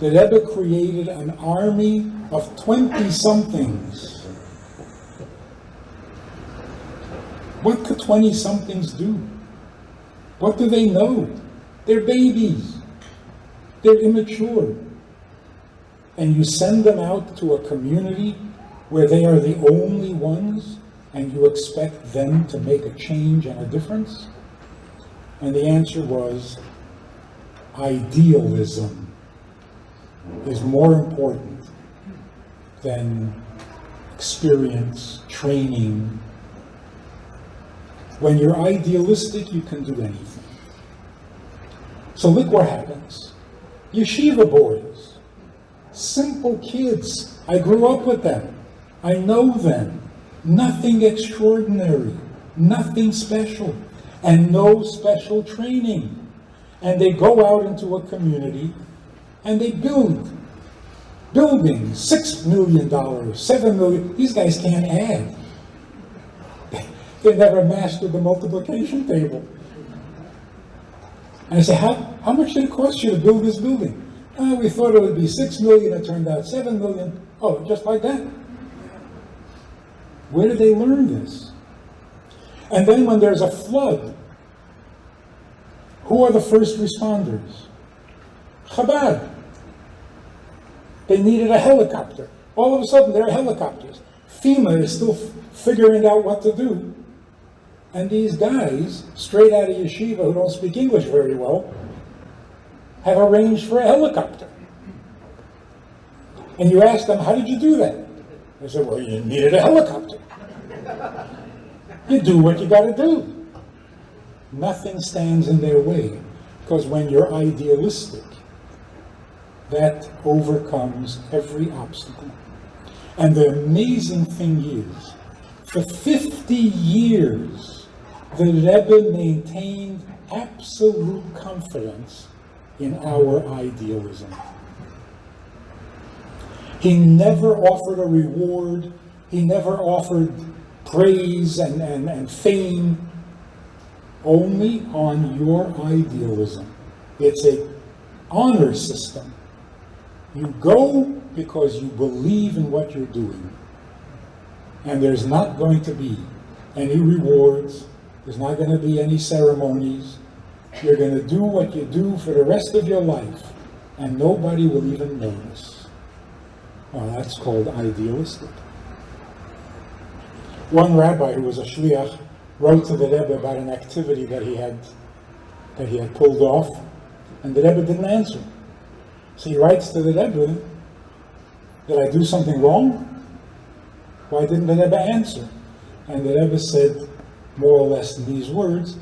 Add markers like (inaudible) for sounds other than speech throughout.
the Rebbe created an army of 20 somethings. What could 20 somethings do? What do they know? They're babies. They're immature. And you send them out to a community where they are the only ones and you expect them to make a change and a difference? And the answer was idealism is more important than experience, training. When you're idealistic, you can do anything. So look what happens. Yeshiva boys, simple kids. I grew up with them. I know them. Nothing extraordinary, nothing special, and no special training. And they go out into a community and they build buildings, six million dollars, seven million. These guys can't add. They never mastered the multiplication table. And I say, how, how much did it cost you to build this building? Oh, we thought it would be six million, it turned out seven million. Oh, just like that. Where did they learn this? And then when there's a flood, who are the first responders? Chabad. They needed a helicopter. All of a sudden, there are helicopters. FEMA is still f- figuring out what to do. And these guys, straight out of yeshiva, who don't speak English very well, have arranged for a helicopter. And you ask them, how did you do that? They said, well, you needed a helicopter. You do what you got to do. Nothing stands in their way. Because when you're idealistic, that overcomes every obstacle. And the amazing thing is, for 50 years, the Rebbe maintained absolute confidence in our idealism. He never offered a reward, he never offered praise and, and, and fame, only on your idealism. It's a honor system. You go because you believe in what you're doing. And there's not going to be any rewards, there's not going to be any ceremonies. You're going to do what you do for the rest of your life, and nobody will even notice. Well, that's called idealistic. One rabbi who was a shliach wrote to the Rebbe about an activity that he had that he had pulled off, and the Rebbe didn't answer. So he writes to the Rebbe, "Did I do something wrong? Why didn't the Rebbe answer?" And the Rebbe said, more or less in these words,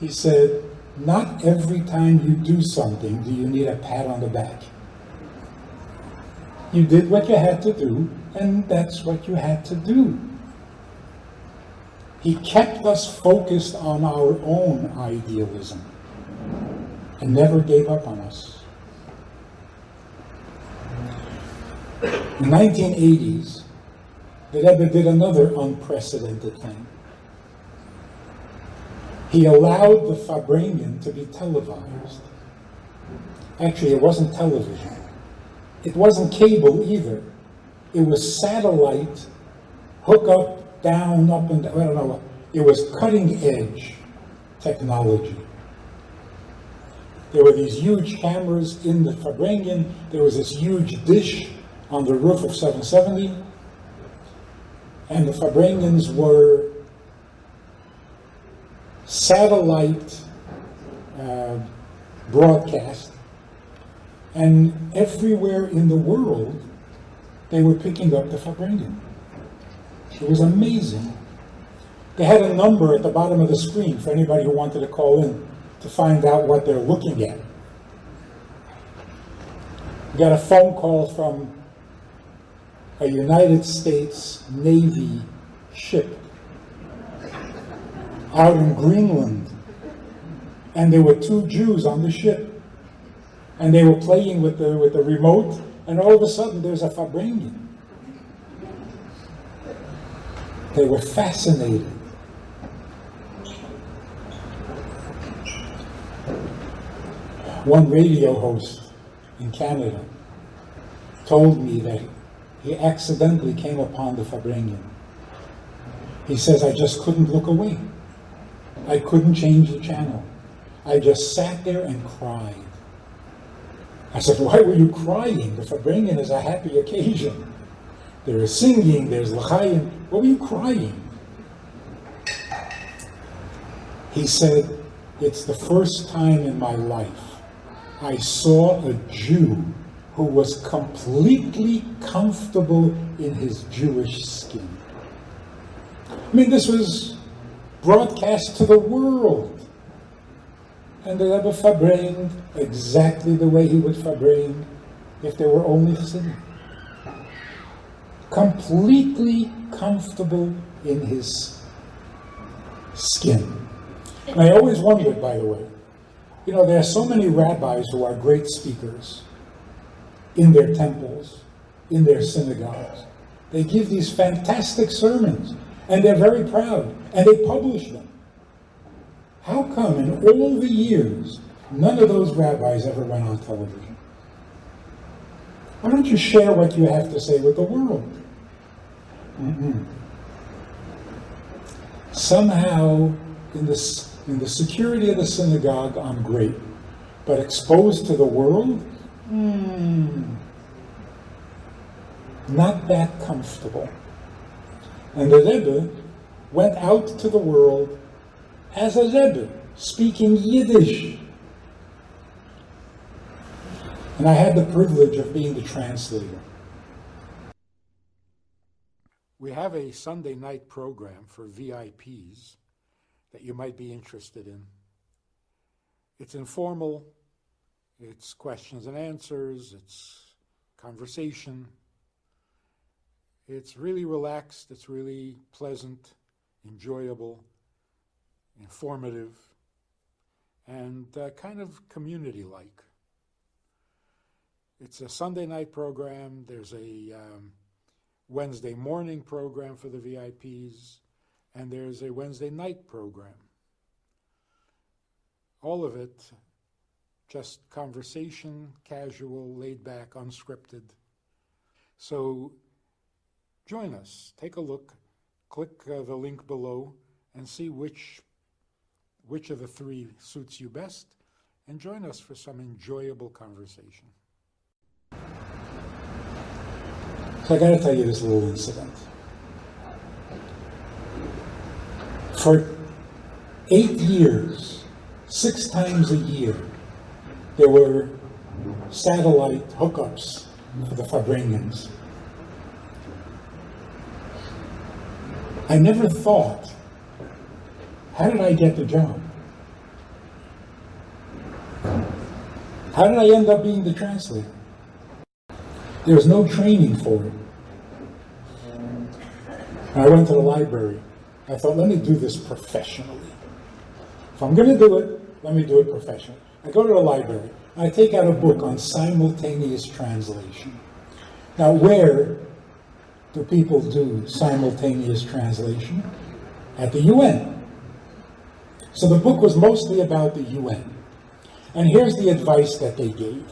he said, "Not every time you do something do you need a pat on the back. You did what you had to do, and that's what you had to do." He kept us focused on our own idealism and never gave up on us. In the 1980s, the Rebbe did another unprecedented thing. He allowed the Farbrengen to be televised. Actually, it wasn't television. It wasn't cable either. It was satellite, hook up, down, up, and down. I don't know. It was cutting edge technology. There were these huge cameras in the Farbrengen. There was this huge dish on the roof of 770. And the Farbrengens were satellite uh, broadcast. And everywhere in the world, they were picking up the Farbrengen. It was amazing. They had a number at the bottom of the screen for anybody who wanted to call in to find out what they're looking at. We got a phone call from a United States Navy ship out in Greenland. And there were two Jews on the ship. And they were playing with the, with the remote, and all of a sudden there's a Farbrengen. They were fascinated. One radio host in Canada told me that he accidentally came upon the Farbrengen. He says, I just couldn't look away. I couldn't change the channel. I just sat there and cried. I said, Why were you crying? The Farbrengen is a happy occasion. There is singing, there's l'chaim. What were you crying? He said, It's the first time in my life I saw a Jew who was completely comfortable in his Jewish skin. I mean, this was broadcast to the world. And the Rebbe Farbrengen exactly the way he would Farbrengen if there were only sitting. Completely comfortable in his skin. And I always wondered, by the way, you know, there are so many rabbis who are great speakers in their temples, in their synagogues. They give these fantastic sermons, and they're very proud, and they publish them. How come in all the years none of those rabbis ever went on television? Why don't you share what you have to say with the world? Mm-mm. Somehow, in the, in the security of the synagogue, I'm great. But exposed to the world, hmm, not that comfortable. And the Rebbe went out to the world as a Rebbe, speaking Yiddish. And I had the privilege of being the translator. We have a Sunday night program for VIPs that you might be interested in. It's informal, it's questions and answers, it's conversation. It's really relaxed, it's really pleasant, enjoyable, informative, and uh, kind of community like. It's a Sunday night program, there's a um, Wednesday morning program for the VIPs, and there's a Wednesday night program. All of it just conversation, casual, laid back, unscripted. So join us, take a look, click uh, the link below, and see which, which of the three suits you best, and join us for some enjoyable conversation. So I got to tell you this little incident. For eight years, six times a year, there were satellite hookups for the Farbrengens. I never thought, how did I get the job? How did I end up being the translator? There was no training for it. I went to the library. I thought, let me do this professionally. If I'm going to do it, let me do it professionally. I go to a library. I take out a book on simultaneous translation. Now, where do people do simultaneous translation? At the UN. So the book was mostly about the UN. And here's the advice that they gave.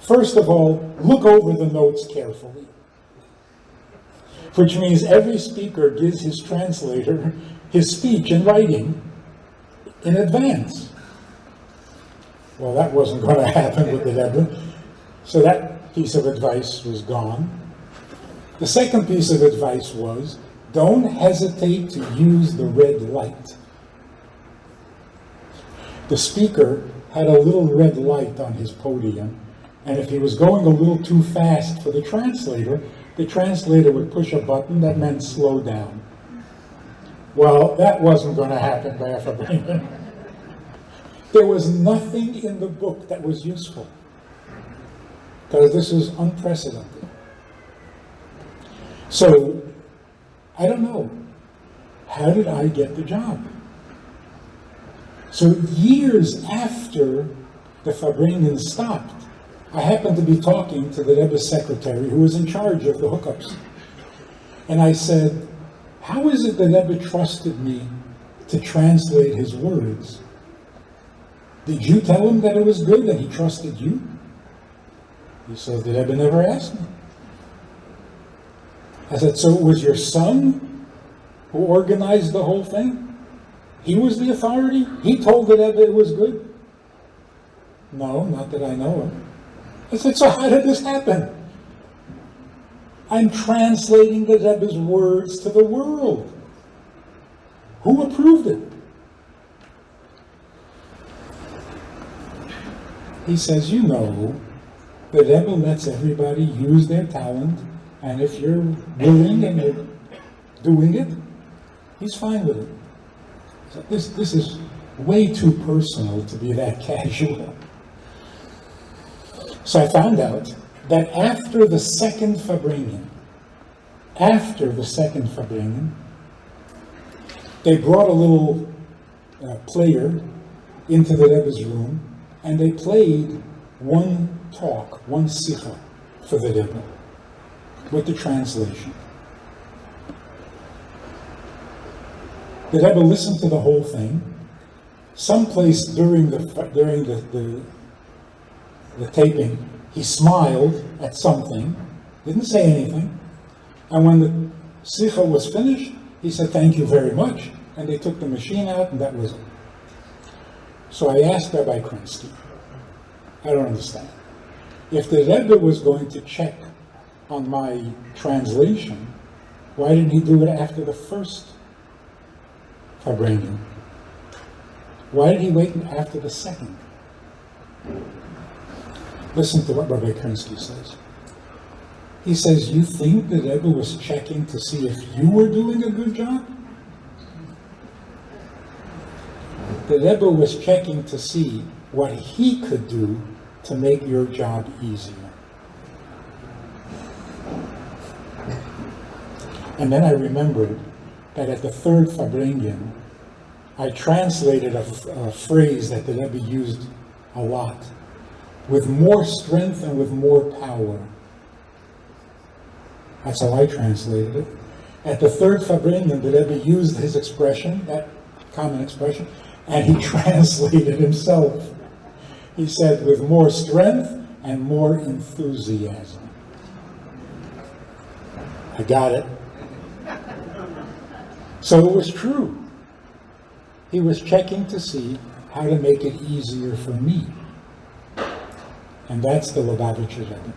First of all, look over the notes carefully, which means every speaker gives his translator his speech in writing in advance. Well, that wasn't going (laughs) to happen with the Rebbe. So that piece of advice was gone. The second piece of advice was don't hesitate to use the red light. The speaker had a little red light on his podium, and if he was going a little too fast for the translator, the translator would push a button that meant slow down. Well, that wasn't going to happen by Farbrengen. (laughs) There was nothing in the book that was useful because this is unprecedented. So, I don't know. How did I get the job? So, years after the Farbrengen stopped, I happened to be talking to the Rebbe's secretary who was in charge of the hookups. And I said, How is it that Rebbe trusted me to translate his words did you tell him that it was good, that he trusted you? He said, the Rebbe never asked me. I said, so it was your son who organized the whole thing? He was the authority? He told the Rebbe it was good? No, not that I know of. I said, so how did this happen? I'm translating the Rebbe's words to the world. Who approved it? He says, you know, the Rebbe lets everybody use their talent, and if you're willing and you're doing it, he's fine with it. So this, this is way too personal to be that (laughs) casual. So I found out that after the second Farbrengen, after the second Farbrengen, they brought a little uh, player into the Rebbe's room and they played one talk, one sikha for the Rebbe with the translation. The Rebbe listened to the whole thing. Someplace during the during the, the, the taping, he smiled at something, didn't say anything, and when the sikha was finished, he said, "Thank you very much," and they took the machine out, and that was it. So I asked Rabbi Krinsky, I don't understand. If the Rebbe was going to check on my translation, why didn't he do it after the first Farbrengen? Why did he wait after the second? Listen to what Rabbi Krinsky says. He says, You think the Rebbe was checking to see if you were doing a good job? The Rebbe was checking to see what he could do to make your job easier. And then I remembered that at the third Farbrengen, I translated a, phrase that the Rebbe used a lot with more strength and with more power. That's how I translated it. At the third Farbrengen, the Rebbe used his expression, that common expression, and he (laughs) translated himself. He said, with more strength and more enthusiasm. I got it. So it was true. He was checking to see how to make it easier for me. And that's the Lubavitcher Rebbe.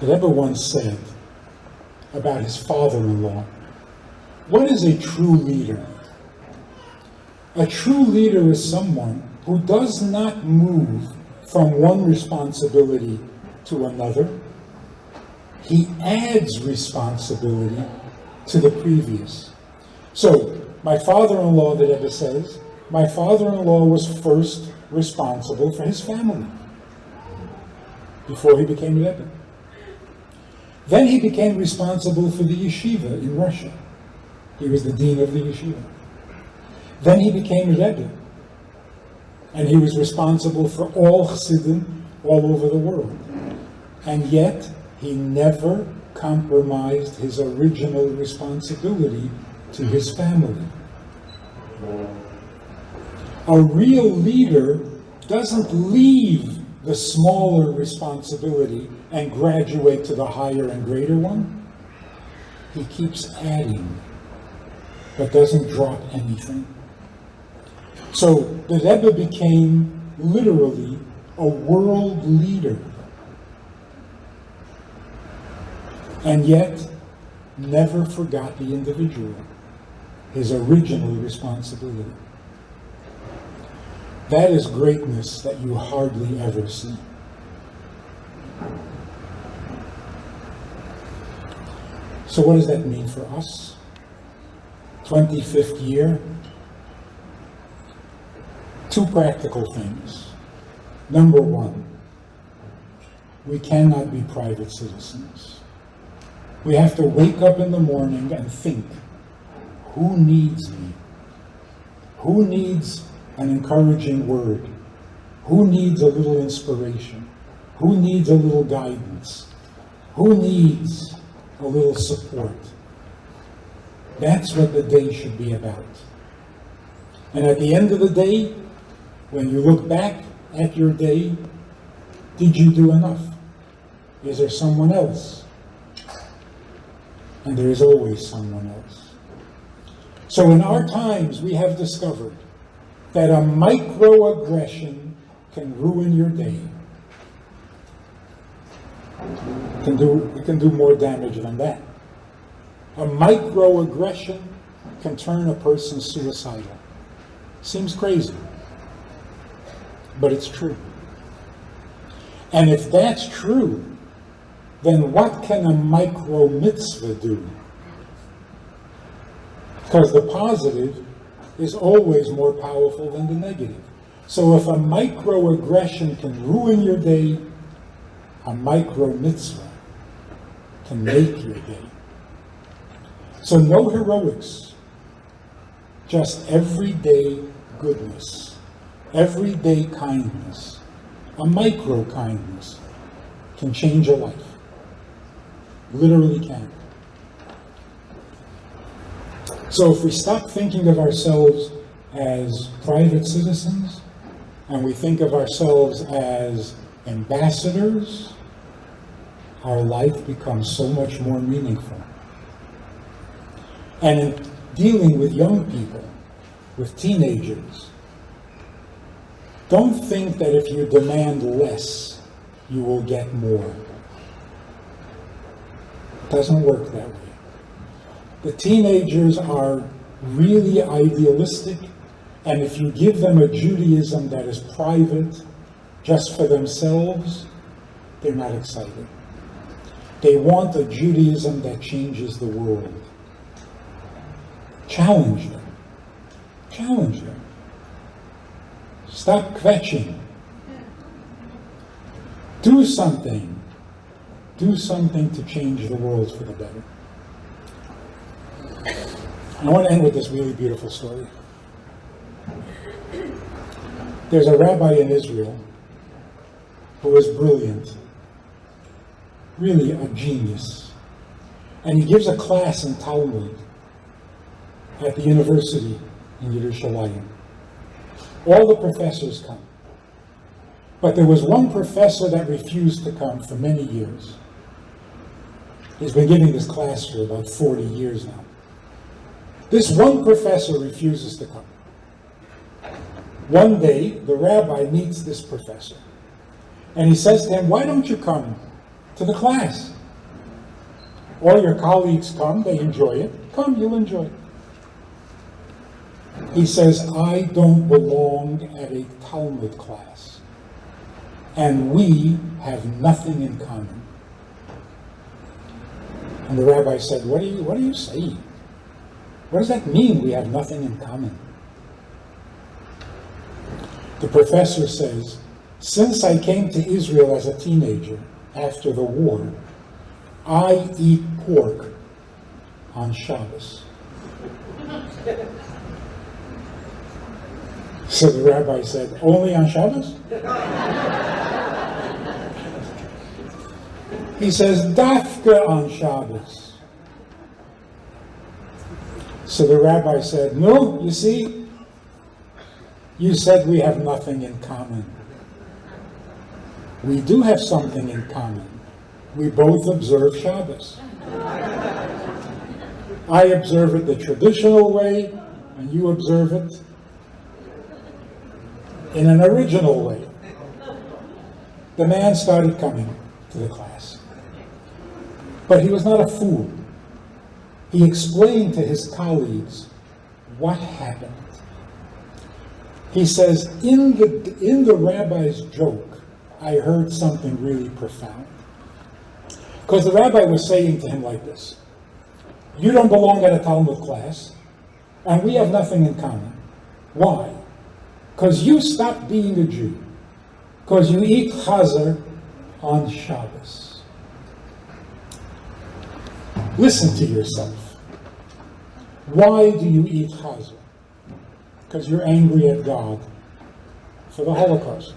The Rebbe once said about his father-in-law, what is a true leader? A true leader is someone who does not move from one responsibility to another. He adds responsibility to the previous. So, my father-in-law, the Rebbe says, my father-in-law was first responsible for his family before he became Rebbe. Then he became responsible for the yeshiva in Russia. He was the dean of the yeshiva. Then he became a Rebbe, and he was responsible for all Chassidim all over the world. And yet, he never compromised his original responsibility to his family. A real leader doesn't leave the smaller responsibility and graduate to the higher and greater one. He keeps adding, but doesn't drop anything. So the Rebbe became literally a world leader. And yet, never forgot the individual, his original responsibility. That is greatness that you hardly ever see. So, what does that mean for us? 25th year. Two practical things. Number one, we cannot be private citizens. We have to wake up in the morning and think who needs me? Who needs an encouraging word? Who needs a little inspiration? Who needs a little guidance? Who needs a little support? That's what the day should be about. And at the end of the day, when you look back at your day, Did you do enough? Is there someone else? And there is always someone else. So in our times, we have discovered that a microaggression can ruin your day. It can do, it can do more damage than that. A microaggression can turn a person suicidal. Seems crazy, but it's true. And if that's true, then what can a micro mitzvah do? Because the positive is always more powerful than the negative. So if a microaggression can ruin your day, a micro mitzvah can make your day. So no heroics, just everyday goodness, everyday kindness, a micro kindness can change a life. Literally can. So if we stop thinking of ourselves as private citizens and we think of ourselves as ambassadors, our life becomes so much more meaningful. And in dealing with young people, with teenagers, don't think that if you demand less, you will get more. It doesn't work that way. The teenagers are really idealistic, and if you give them a Judaism that is private, just for themselves, they're not excited. They want a Judaism that changes the world. Challenge them. Challenge them. Stop kvetching. Do something. Do something to change the world for the better. I want to end with this really beautiful story. There's a rabbi in Israel who was brilliant, really a genius. And he gives a class in Talmud at the university in Yerushalayim. All the professors come. But there was one professor that refused to come for many years. He's been giving this class for about 40 years now. This one professor refuses to come. One day, the rabbi meets this professor. And he says to him, Why don't you come to the class? All your colleagues come, they enjoy it. Come, you'll enjoy it. He says, I don't belong at a Talmud class. And we have nothing in common. And the rabbi said, What are you, what are you saying? What does that mean, we have nothing in common? The professor says, Since I came to Israel as a teenager after the war, I eat pork on Shabbos. (laughs) So the rabbi said, Only on Shabbos? He says, Dafka on Shabbos. So the rabbi said, No, you see, you said we have nothing in common. We do have something in common. We both observe Shabbos. I observe it the traditional way, and you observe it in an original way. The man started coming to the class. But he was not a fool. He explained to his colleagues what happened. He says, in the, in the rabbi's joke, I heard something really profound. Because the rabbi was saying to him like this You don't belong at a Talmud class, and we have nothing in common. Why? Because you stopped being a Jew. Because you eat chazer on Shabbos. Listen to yourself. Why do you eat chazer? Because you're angry at God for the Holocaust.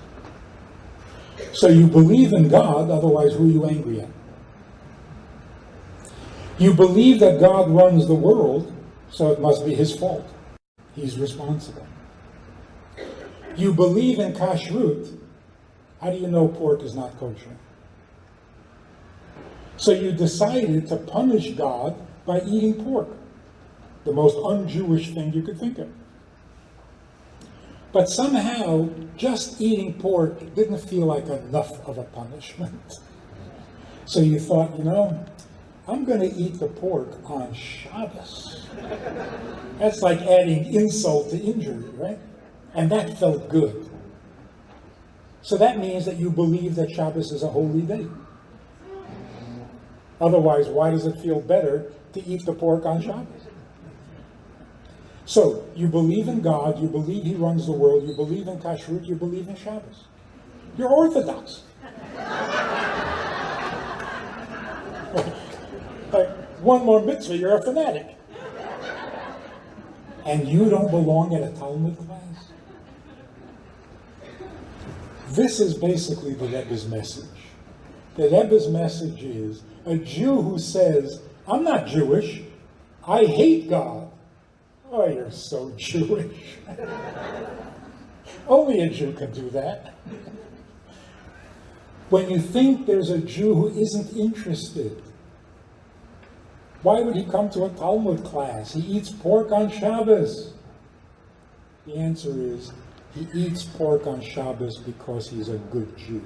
So you believe in God, otherwise, who are you angry at? You believe that God runs the world, so it must be his fault. He's responsible. You believe in kashrut, How do you know pork is not kosher? So you decided to punish God by eating pork, the most un-Jewish thing you could think of. But somehow, just eating pork didn't feel like enough of a punishment. So you thought, you know, I'm going to eat the pork on Shabbos. That's like adding insult to injury, right? And that felt good. So that means that you believe that Shabbos is a holy day. Otherwise, why does it feel better to eat the pork on Shabbos? So, you believe in God, you believe He runs the world, you believe in Kashrut, you believe in Shabbos. You're Orthodox. (laughs) like, one more mitzvah, you're a fanatic. And you don't belong at a Talmud class? This is basically the Rebbe's message. The Rebbe's message is a Jew who says, I'm not Jewish, I hate God. Oh, you're so (laughs) Jewish. Only a Jew can do that. When you think there's a Jew who isn't interested, why would he come to a Talmud class? He eats pork on Shabbos. The answer is he eats pork on Shabbos because he's a good Jew.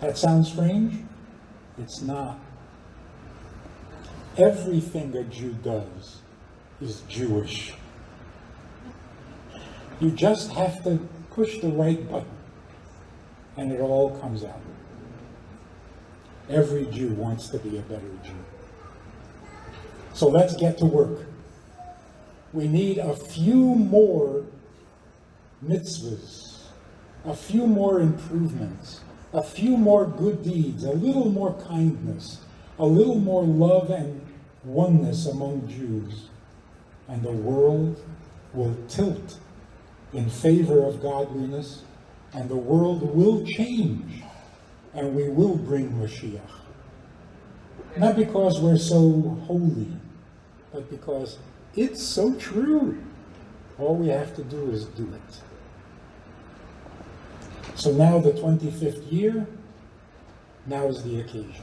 That sounds strange? It's not. Everything a Jew does is Jewish. You just have to push the right button and it all comes out. Every Jew wants to be a better Jew. So let's get to work. We need a few more mitzvahs, a few more improvements, a few more good deeds, a little more kindness, a little more love and oneness among Jews, and the world will tilt in favor of godliness, and the world will change, and we will bring Mashiach. Not because we're so holy, but because it's so true. All we have to do is do it. So now the 25th year, now is the occasion.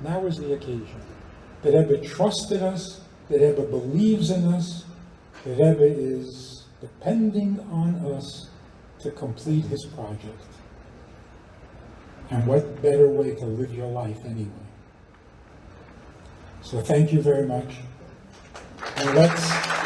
Now is the occasion. That Rebbe trusted us, that Rebbe believes in us, that Rebbe is depending on us to complete his project. And what better way to live your life anyway? So thank you very much. And let's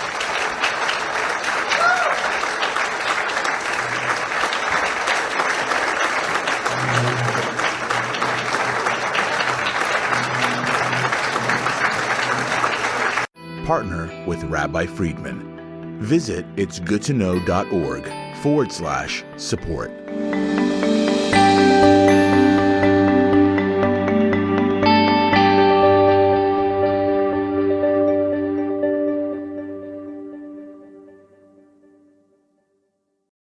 partner with Rabbi Friedman. Visit itsgoodtoknow.org forward slash support.